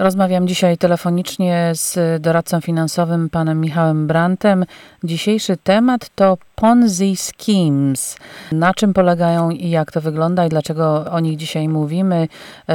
Rozmawiam dzisiaj telefonicznie z doradcą finansowym panem Michałem Brantem. Dzisiejszy temat to Ponzi Schemes. Na czym polegają i jak to wygląda i dlaczego o nich dzisiaj mówimy.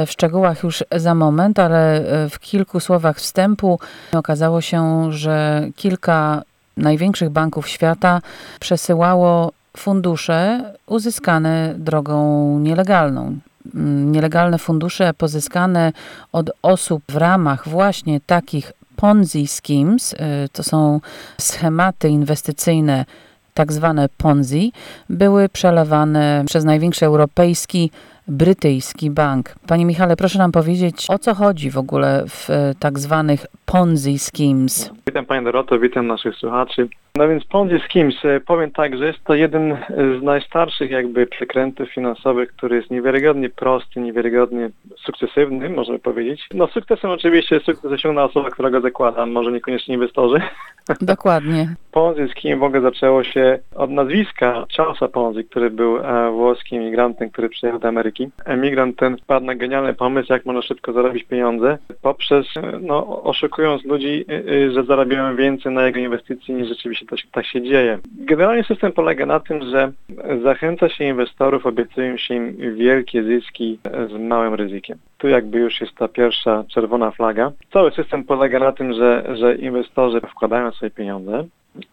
W szczegółach już za moment, ale w kilku słowach wstępu okazało się, że kilka największych banków świata przesyłało fundusze uzyskane drogą nielegalną nielegalne fundusze pozyskane od osób w ramach właśnie takich Ponzi schemes, y, to są schematy inwestycyjne, tak zwane Ponzi, były przelewane przez największy europejski brytyjski bank. Panie Michale, proszę nam powiedzieć, o co chodzi w ogóle w tak zwanych Ponzi schemes? Witam Panie Doroto, witam naszych słuchaczy. No więc Ponzi Schemes, powiem tak, że jest to jeden z najstarszych jakby przekrętów finansowych, który jest niewiarygodnie prosty, niewiarygodnie sukcesywny, możemy powiedzieć. No sukcesem oczywiście sukces osiągna osoba, która go zakłada, może niekoniecznie inwestorzy. Dokładnie. Ponzi Scheme w ogóle zaczęło się od nazwiska Charlesa Ponzi, który był e, włoskim emigrantem, który przyjechał do Ameryki. Emigrant ten wpadł na genialny pomysł, jak można szybko zarobić pieniądze poprzez, no, oszukując ludzi, y, y, że zarabiają więcej na jego inwestycji niż rzeczywiście to się, tak się dzieje. Generalnie system polega na tym, że zachęca się inwestorów, obiecują się im wielkie zyski z małym ryzykiem. Tu jakby już jest ta pierwsza czerwona flaga. Cały system polega na tym, że, że inwestorzy wkładają swoje pieniądze,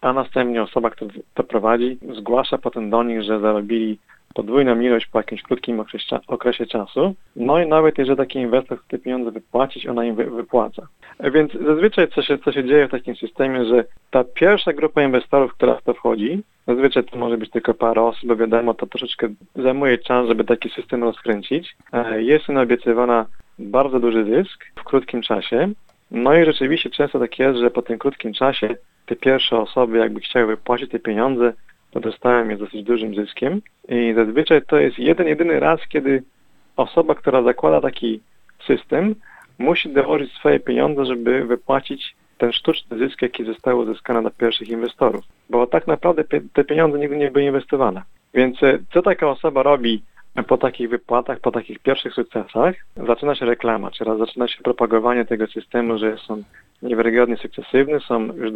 a następnie osoba, która to prowadzi, zgłasza potem do nich, że zarobili podwójną ilość po jakimś krótkim okresie, czasu. No i nawet jeżeli taki inwestor chce te pieniądze wypłacić, ona im wy, wypłaca. Więc zazwyczaj co się, co się dzieje w takim systemie, że ta pierwsza grupa inwestorów, która w to wchodzi, zazwyczaj to może być tylko parę osób, bo wiadomo, to troszeczkę zajmuje czas, żeby taki system rozkręcić. Jest im obiecywana bardzo duży zysk w krótkim czasie. No i rzeczywiście często tak jest, że po tym krótkim czasie te pierwsze osoby jakby chciały wypłacić te pieniądze, dostałem je z dosyć dużym zyskiem i zazwyczaj to jest jeden, jedyny raz, kiedy osoba, która zakłada taki system, musi dołożyć swoje pieniądze, żeby wypłacić ten sztuczny zysk, jaki został uzyskany dla pierwszych inwestorów. Bo tak naprawdę te pieniądze nigdy nie były inwestowane. Więc e, co taka osoba robi po takich wypłatach, po takich pierwszych sukcesach? Zaczyna się reklama, czyli zaczyna się propagowanie tego systemu, że są niewiarygodnie sukcesywny, są już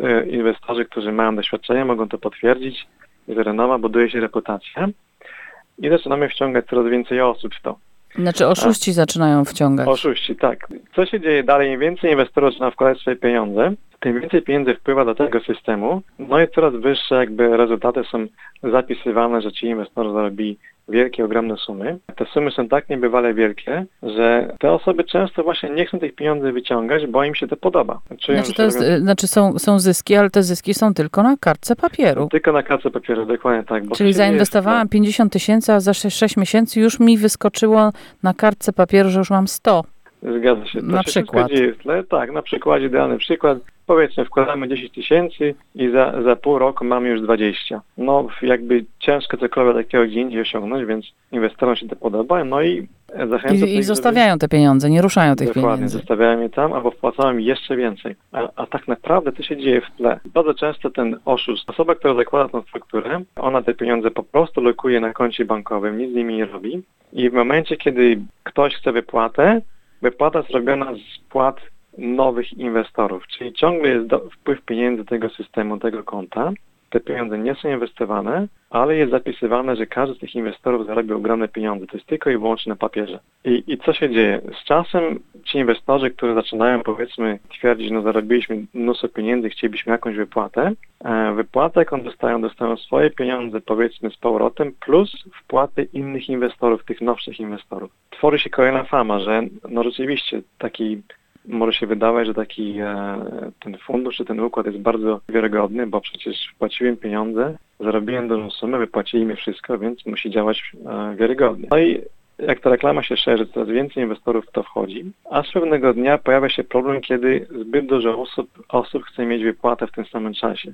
e, inwestorzy, którzy mają doświadczenie, mogą to potwierdzić, jest renoma, buduje się reputacja i zaczynamy wciągać coraz więcej osób w to. Znaczy oszuści A. zaczynają wciągać. Oszuści, tak. Co się dzieje dalej? Im więcej inwestorów zaczyna wkładać swoje pieniądze, tym więcej pieniędzy wpływa do tego systemu, no i coraz wyższe jakby rezultaty są zapisywane, że ci inwestorzy zarobili wielkie, ogromne sumy. Te sumy są tak niebywale wielkie, że te osoby często właśnie nie chcą tych pieniędzy wyciągać, bo im się to podoba. Czują, znaczy, to jest, robią... znaczy są, są zyski, ale te zyski są tylko na kartce papieru. Tylko na kartce papieru, dokładnie tak. Czyli zainwestowałam jest, 50 tysięcy, a za 6, 6 miesięcy już mi wyskoczyło na kartce papieru, że już mam 100. Zgadza się. To na się przykład. Dzieje. Tak, na przykładzie, idealny przykład powiedzmy wkładamy 10 tysięcy i za, za pół roku mamy już 20. No jakby ciężko cokolwiek takiego gdzie indziej osiągnąć, więc inwestorom się to podoba, no i zachęcam... I, i zostawiają te pieniądze, nie ruszają tych Dokładnie, pieniędzy. zostawiają je tam, albo wpłacają jeszcze więcej. A, a tak naprawdę to się dzieje w tle. Bardzo często ten oszust, osoba, która zakłada tą strukturę, ona te pieniądze po prostu lokuje na koncie bankowym, nic z nimi nie robi i w momencie, kiedy ktoś chce wypłatę, wypłata zrobiona z płat nowych inwestorów, czyli ciągle jest do, wpływ pieniędzy tego systemu, tego konta. Te pieniądze nie są inwestowane, ale jest zapisywane, że każdy z tych inwestorów zarobił ogromne pieniądze. To jest tylko i wyłącznie na papierze. I, I co się dzieje? Z czasem ci inwestorzy, którzy zaczynają powiedzmy twierdzić, no zarobiliśmy mnóstwo pieniędzy, chcielibyśmy jakąś wypłatę, e, wypłatę jaką dostają, dostają swoje pieniądze powiedzmy z powrotem plus wpłaty innych inwestorów, tych nowszych inwestorów. Tworzy się kolejna fama, że no rzeczywiście taki może się wydawać, że taki e, ten fundusz czy ten układ jest bardzo wiarygodny, bo przecież wpłaciłem pieniądze, zarobiłem dużą sumę, wypłacili mi wszystko, więc musi działać e, wiarygodnie. No i jak ta reklama się szerzy, coraz więcej inwestorów w to wchodzi, a z pewnego dnia pojawia się problem, kiedy zbyt dużo osób, osób chce mieć wypłatę w tym samym czasie,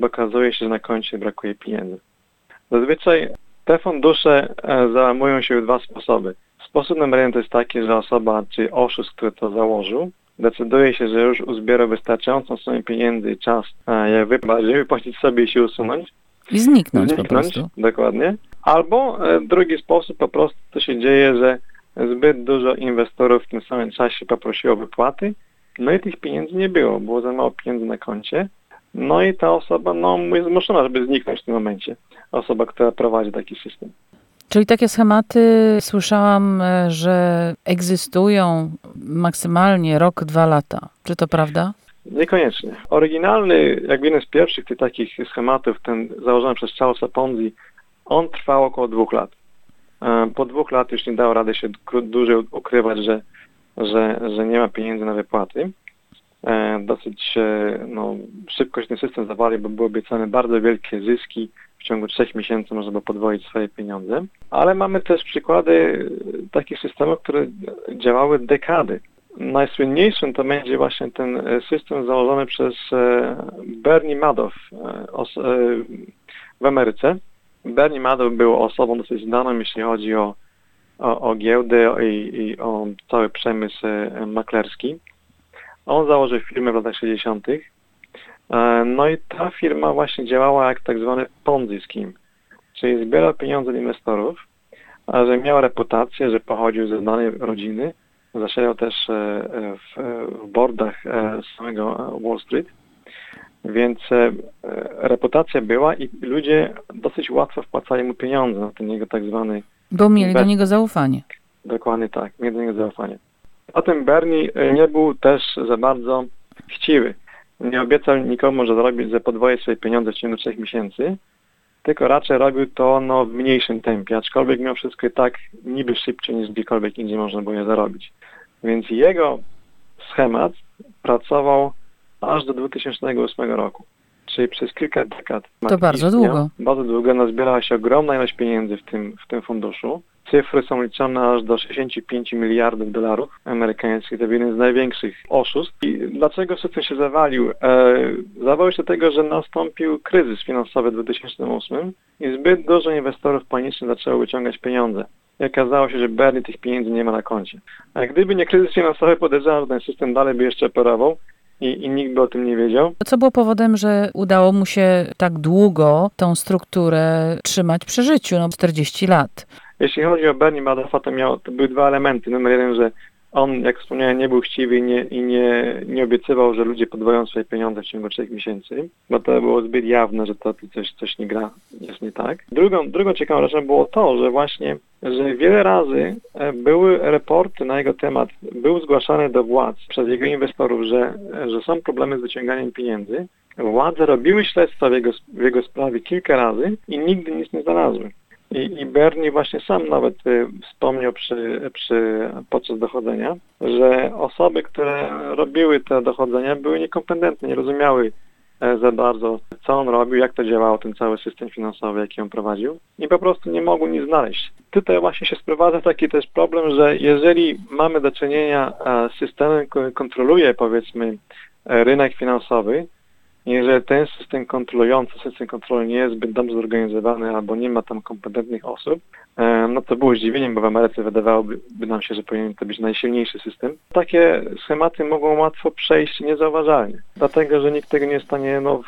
bo okazuje się, że na koncie brakuje pieniędzy. Zazwyczaj te fundusze e, załamują się w dwa sposoby. Sposób numer jeden to jest taki, że osoba, czy oszust, który to założył, decyduje się, że już uzbiera wystarczającą sumę pieniędzy i czas, e, jak wypłacić sobie i się usunąć, I zniknąć, po zniknąć, prostu. dokładnie. Albo e, drugi sposób, po prostu to się dzieje, że zbyt dużo inwestorów w tym samym czasie poprosiło o wypłaty, no i tych pieniędzy nie było, było za mało pieniędzy na koncie, no i ta osoba no, jest zmuszona, żeby zniknąć w tym momencie. Osoba, która prowadzi taki system. Czyli takie schematy słyszałam, e, że egzystują maksymalnie rok, dwa lata. Czy to prawda? Niekoniecznie. Oryginalny, jakby jeden z pierwszych tych takich schematów, ten założony przez Charlesa Ponzi, on trwał około dwóch lat. E, Po dwóch latach już nie dało rady się dłużej ukrywać, że, że, że nie ma pieniędzy na wypłaty. E, Dosyć no, szybko się ten system zawalił, bo były obiecane bardzo wielkie zyski. W ciągu trzech miesięcy można było podwoić swoje pieniądze. Ale mamy też przykłady e, takich systemów, które działały dekady. Najsłynniejszym to będzie właśnie ten e, system założony przez e, Bernie Madoff w Ameryce. Bernie Madoff był osobą dosyć znaną, jeśli chodzi o, o, o giełdę i, i o cały przemysł maklerski. On założył firmę w latach 60. E, No i ta firma właśnie działała jak tak zwany Ponzi scheme, czyli zbierał pieniądze od inwestorów, a że miał reputację, że pochodził ze znanej rodziny, zasiadał też e, w, w boardach e, samego Wall Street, więc reputacja była i ludzie dosyć łatwo wpłacali mu pieniądze na ten jego tak zwany, Bo mieli do niego zaufanie. dokładnie tak, mieli do niego zaufanie. Potem Bernie nie był też za bardzo chciwy. Nie obiecał nikomu, że zarobi, że podwoje swoje pieniądze w ciągu trzech miesięcy, tylko raczej robił to no, w mniejszym tempie, aczkolwiek mimo wszystko i tak niby szybciej niż gdziekolwiek indziej można było je zarobić. Więc jego schemat pracował aż do 2008 roku, czyli przez kilka dekad. To bardzo istniał. długo. Bardzo długo, nazbierała się ogromna ilość pieniędzy w tym, w tym funduszu. Cyfry są liczone aż do 65 miliardów dolarów amerykańskich. To jeden z największych oszustw. I dlaczego system się zawalił? E, się dlatego, że nastąpił kryzys finansowy w 2008 i zbyt dużo inwestorów panicznie zaczęło wyciągać pieniądze. I okazało się, że Bernie tych pieniędzy nie ma na koncie. A gdyby nie kryzys finansowy, podejrzewam, że ten system dalej by jeszcze operował i, i nikt by o tym nie wiedział. Co było powodem, że udało mu się tak długo tą strukturę trzymać przy życiu, no 40 lat. Jeśli chodzi o Bernie Madoffa, to, miał, to były dwa elementy. Numer jeden, że on, jak wspomniałem, nie był chciwy i, nie, i nie, nie obiecywał, że ludzie podwoją swoje pieniądze w ciągu trzech miesięcy, bo to było zbyt jawne, że to, coś, coś nie gra, jest nie tak. Drugą, drugą ciekawą rzeczą było to, że właśnie, że wiele razy e, były raporty na jego temat, były zgłaszane do władz przez jego inwestorów, że, że są problemy z wyciąganiem pieniędzy. Władze robiły śledztwa w jego, w jego sprawie kilka razy i nigdy nic nie znalazły. I, I Bernie właśnie sam nawet y, wspomniał przy, przy, podczas dochodzenia, że osoby, które robiły te dochodzenia były niekompetentne, nie rozumiały e, za bardzo, co on robił, jak to działało, ten cały system finansowy, jaki on prowadził i po prostu nie mogły nic znaleźć. Tutaj właśnie się sprowadza taki też problem, że jeżeli mamy do czynienia e, z systemem, który kontroluje powiedzmy e, rynek finansowy, jeżeli ten system kontrolujący, system kontroli nie jest zbyt dobrze zorganizowany albo nie ma tam kompetentnych osób, no to było zdziwieniem, bo w Ameryce wydawałoby by nam się, że powinien to być najsilniejszy system. Takie schematy mogą łatwo przejść niezauważalnie, dlatego że nikt tego nie jest w stanie no,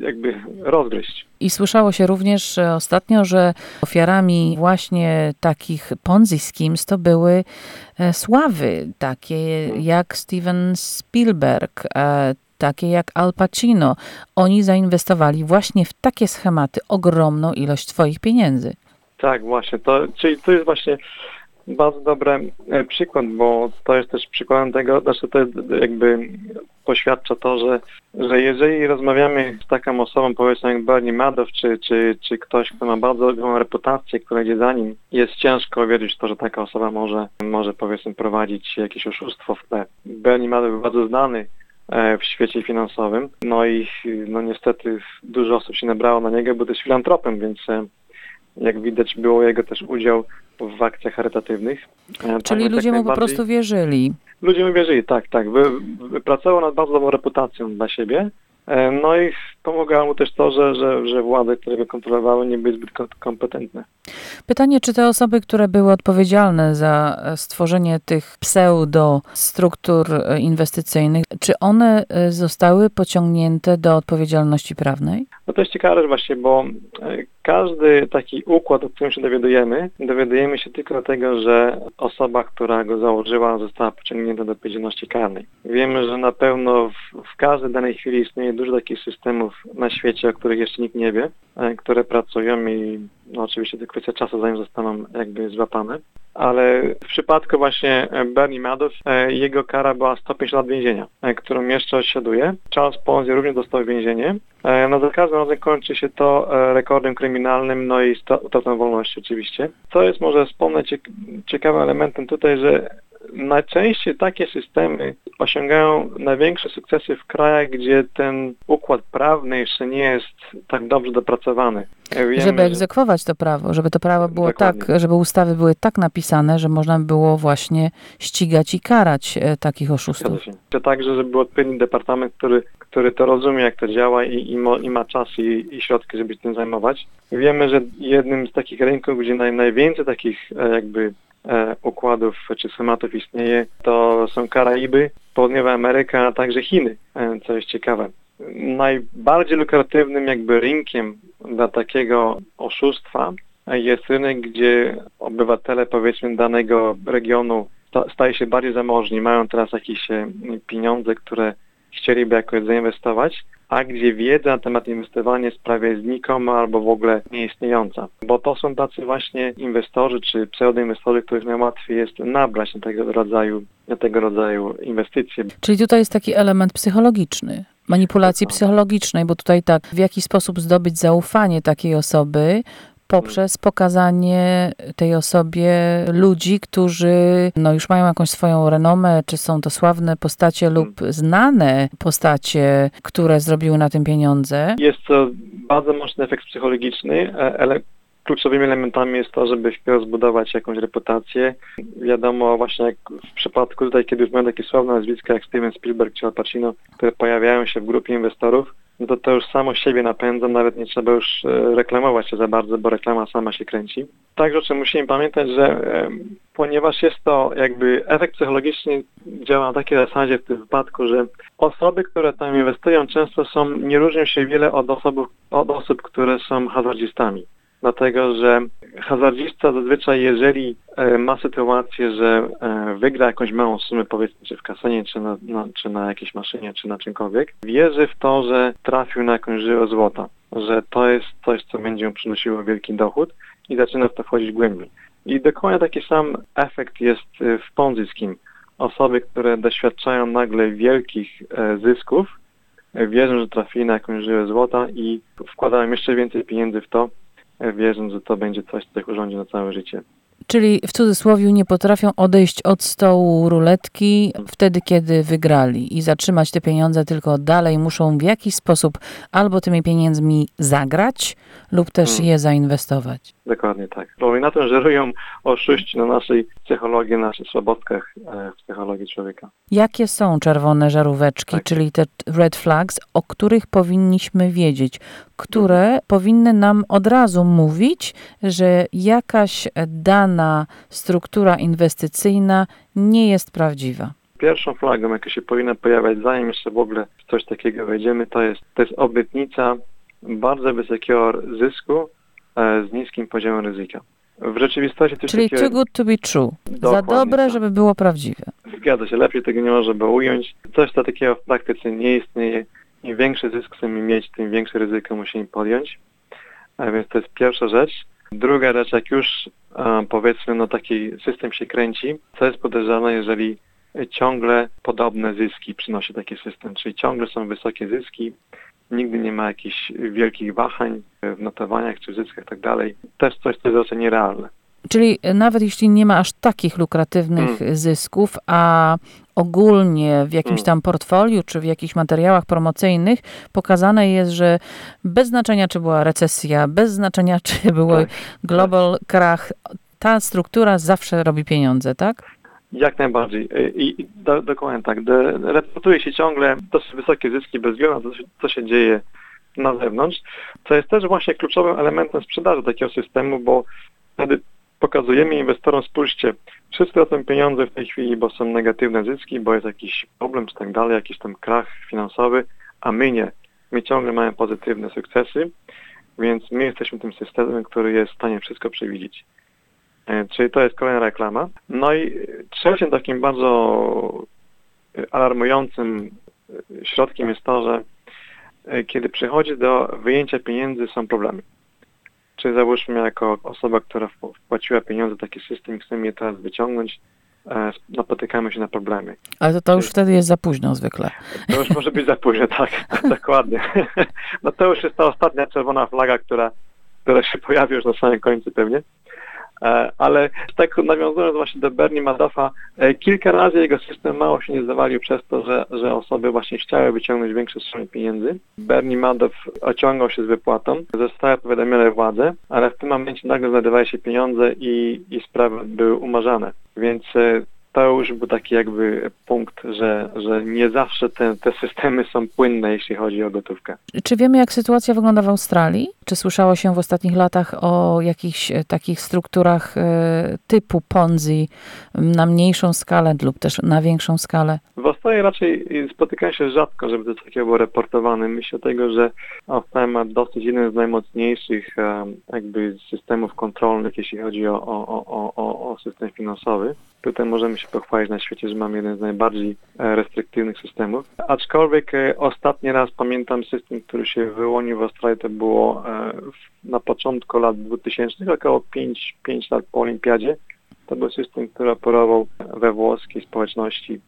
jakby rozgryźć. I słyszało się również e, ostatnio, że ofiarami właśnie takich Ponzi schemes to były e, sławy, takie jak Steven Spielberg, e, takie jak Al Pacino. Oni zainwestowali właśnie w takie schematy ogromną ilość swoich pieniędzy. Tak, właśnie. To, czyli to jest właśnie bardzo dobry e, przykład, bo to jest też przykładem tego, znaczy to jakby poświadcza to, że, że jeżeli rozmawiamy z taką osobą, powiedzmy jak Bernie Madoff, czy, czy, czy ktoś, kto ma bardzo dobrą reputację, która idzie za nim, jest ciężko uwierzyć w to, że taka osoba może, może powiedzmy prowadzić jakieś oszustwo w tle. Bernie Madoff był bardzo znany w świecie finansowym, no i no niestety dużo osób się nabrało na niego, był też filantropem, więc e, jak widać było jego też udział w akcjach charytatywnych. E, Czyli tak, ludzie jak mu po prostu wierzyli. Ludzie mu wierzyli, tak, tak. Wy, wypracował nad bardzo dobrą reputacją dla siebie. E, No i pomagało mu też to, że, że, że władze, które go kontrolowały, nie były zbyt kom- kompetentne. Pytanie, czy te osoby, które były odpowiedzialne za e, stworzenie tych pseudo-struktur e, inwestycyjnych, czy one e, zostały pociągnięte do odpowiedzialności prawnej? No to jest ciekawe właśnie, bo każdy taki układ, o którym się dowiadujemy, dowiadujemy się tylko dlatego, że osoba, która go założyła, została pociągnięta do odpowiedzialności karnej. Wiemy, że na pewno w, w każdej danej chwili istnieje dużo takich systemów na świecie, o których jeszcze nikt nie wie, e, które pracują i no oczywiście to kwestia czasu, zanim zostaną jakby złapane. Ale w przypadku właśnie e, Bernie Madoff, e, jego kara była 105 lat więzienia, którą jeszcze odsiaduje. Charles Ponzi również dostał więzienie. No za każdym razem kończy się to rekordem kryminalnym, no i utratą wolności oczywiście. Co jest może wspomnę ciek- ciekawym elementem tutaj, że najczęściej takie systemy osiągają największe sukcesy w krajach, gdzie ten układ prawny jeszcze nie jest tak dobrze dopracowany. Wiemy, żeby że- egzekwować to prawo, żeby to prawo było Dokładnie. tak, żeby ustawy były tak napisane, że można było właśnie ścigać i karać e, takich oszustów. To także, żeby był odpowiedni departament, który, który to rozumie, jak to działa i, i, mo, i ma czas i, i środki, żeby się tym zajmować. Wiemy, że jednym z takich rynków, gdzie naj, najwięcej takich e, jakby układów czy schematów istnieje, to są Karaiby, Południowa Ameryka, a także Chiny, e, co jest ciekawe. Najbardziej lukratywnym jakby rynkiem dla takiego oszustwa jest rynek, gdzie obywatele powiedzmy danego regionu sta- staje się bardziej zamożni, mają teraz jakieś e, pieniądze, które chcieliby jakoś zainwestować, a gdzie wiedza na temat inwestowania jest prawie znikoma albo w ogóle nieistniejąca. Bo to są tacy właśnie inwestorzy czy pseudoinwestorzy, których najłatwiej jest nabrać na tego rodzaju, na tego rodzaju inwestycje. Czyli tutaj jest taki element psychologiczny, manipulacji Dokładnie. psychologicznej, bo tutaj tak, w jaki sposób zdobyć zaufanie takiej osoby poprzez pokazanie tej osobie ludzi, którzy no, już mają jakąś swoją renomę, czy są to sławne postacie lub znane postacie, które zrobiły na tym pieniądze. Jest to bardzo mocny efekt psychologiczny, e, ale kluczowymi elementami jest to, żeby wpierw zbudować jakąś reputację. Wiadomo właśnie jak w przypadku tutaj, kiedy już mają takie sławne nazwiska jak Steven Spielberg czy Al Pacino, które pojawiają się w grupie inwestorów, no to to już samo siebie napędza, nawet nie trzeba już e, reklamować się za bardzo, bo reklama sama się kręci. Także o czym musimy pamiętać, że ponieważ jest to jakby efekt psychologiczny działa na takiej zasadzie w tym wypadku, że osoby, które tam inwestują często są, nie różnią się wiele od osób, od osób które są hazardzistami. Dlatego, że hazardzista zazwyczaj, jeżeli e, ma sytuację, że e, wygra jakąś małą sumę, powiedzmy, czy w kasynie, czy na, na, czy na jakiejś maszynie, czy na czymkolwiek, wierzy w to, że trafił na jakąś żyłę złota, że to jest coś, co będzie mu przynosiło wielki dochód i zaczyna w to wchodzić głębiej. I dokładnie taki sam efekt jest e, w Ponzi. Osoby, które doświadczają nagle wielkich zysków, wierzą, że trafili na jakąś żyłę złota i wkładają jeszcze więcej pieniędzy w to, wierząc, że to będzie coś, co ich urządzi na całe życie. Czyli w cudzysłowie nie potrafią odejść od stołu ruletki wtedy, kiedy wygrali i zatrzymać te pieniądze, tylko dalej muszą w jakiś sposób albo tymi pieniędzmi zagrać lub też Hmm. je zainwestować. Dokładnie tak. Bo na tym żerują oszuści na naszej psychologii, na naszych słabostkach e, w psychologii człowieka. Jakie są czerwone żaróweczki, Tak. czyli te red flags, o których powinniśmy wiedzieć, które powinny nam od razu mówić, że jakaś dana struktura inwestycyjna nie jest prawdziwa? Pierwszą flagą, jaka się powinna pojawiać, zanim jeszcze w ogóle w coś takiego wejdziemy, to jest, to jest obietnica bardzo wysokiego zysku e, z niskim poziomem ryzyka. W rzeczywistości coś Czyli takiego... too good to be true. Za dobre, tak. żeby było prawdziwe. Zgadza się, lepiej tego nie można było ująć. Coś to takiego w praktyce nie istnieje. Im większy zysk chcemy mieć, tym większe ryzyko musimy podjąć. A więc to jest pierwsza rzecz. Druga rzecz, jak już powiedzmy, no taki system się kręci, co jest podejrzane, jeżeli ciągle podobne zyski przynosi taki system, czyli ciągle są wysokie zyski, nigdy nie ma jakichś wielkich wahań w notowaniach czy w zyskach i tak dalej. Też coś, co jest raczej nierealne. Czyli nawet jeśli nie ma aż takich lukratywnych Mm. zysków, a ogólnie w jakimś Mm. tam portfoliu czy w jakichś materiałach promocyjnych pokazane jest, że bez znaczenia czy była recesja, bez znaczenia czy był Tak, global krach, ta struktura zawsze robi pieniądze, tak? Jak najbardziej. I, i do, dokładnie tak. De, reportuje się ciągle dosyć wysokie zyski bez względu na to, co się- co się dzieje na zewnątrz, co jest też właśnie kluczowym elementem sprzedaży takiego systemu, bo wtedy pokazujemy inwestorom, spójrzcie, wszyscy tracą pieniądze w tej chwili, bo są negatywne zyski, bo jest jakiś problem tak dalej, jakiś tam krach finansowy, a my nie. My ciągle mamy pozytywne sukcesy, więc my jesteśmy tym systemem, który jest w stanie wszystko przewidzieć. E, Czyli to jest kolejna reklama. No i trzecim takim bardzo alarmującym środkiem jest to, że e, kiedy przychodzi do wyjęcia pieniędzy są problemy. Czy załóżmy jako osoba, która wp- wpłaciła pieniądze w taki system i chcemy je teraz wyciągnąć, e, napotykamy się na problemy. Ale to, to już wtedy jest za późno zwykle. To już może być za późno, tak, dokładnie. No to już jest ta ostatnia czerwona flaga, która, która się pojawi już na samym końcu pewnie. E, Ale tak nawiązując właśnie do Bernie Madoffa, e, kilka razy jego system mało się nie zawalił przez to, że, że osoby właśnie chciały wyciągnąć większe sumy pieniędzy. Bernie Madoff ociągał się z wypłatą, zostały powiadomione władze, ale w tym momencie nagle znajdowały się pieniądze i, i sprawy były umarzane. Więc e, to już był taki jakby punkt, że, że nie zawsze te, te systemy są płynne, jeśli chodzi o gotówkę. Czy wiemy, jak sytuacja wygląda w Australii? Czy słyszało się w ostatnich latach o jakichś e, takich strukturach e, typu Ponzi na mniejszą skalę lub też na większą skalę? W Australii raczej spotyka się rzadko, żeby coś takiego było raportowane. Myślę tego, że Australia ma dosyć jeden z najmocniejszych em, jakby systemów kontrolnych, jeśli chodzi o, o- o, o system finansowy. Tutaj możemy się pochwalić na świecie, że mamy jeden z najbardziej e, restriktywnych systemów. Aczkolwiek e, ostatni raz pamiętam system, który się wyłonił w Australii, to było e, na początku lat 2000, około 5, 5 lat po olimpiadzie. To był system, który operował we włoskiej społeczności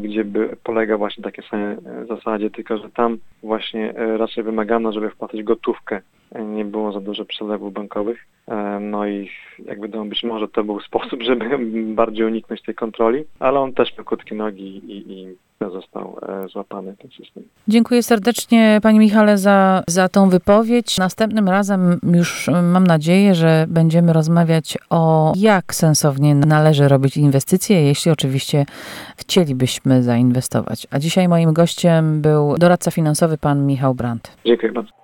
gdzie by polega właśnie takie same e, zasadzie, tylko że tam właśnie e, raczej wymagano, żeby wpłacać gotówkę. E, Nie było za dużo przelewów bankowych. E, No i jak wiadomo, być może to był sposób, żeby bardziej uniknąć tej kontroli, ale on też miał krótkie nogi i, i został e, złapany ten system. Dziękuję serdecznie Panie Michale za, za tą wypowiedź. Następnym razem już m, mam nadzieję, że będziemy rozmawiać o jak sensownie należy robić inwestycje, jeśli oczywiście chcielibyśmy zainwestować. A dzisiaj moim gościem był doradca finansowy Pan Michał Brandt. Dziękuję bardzo.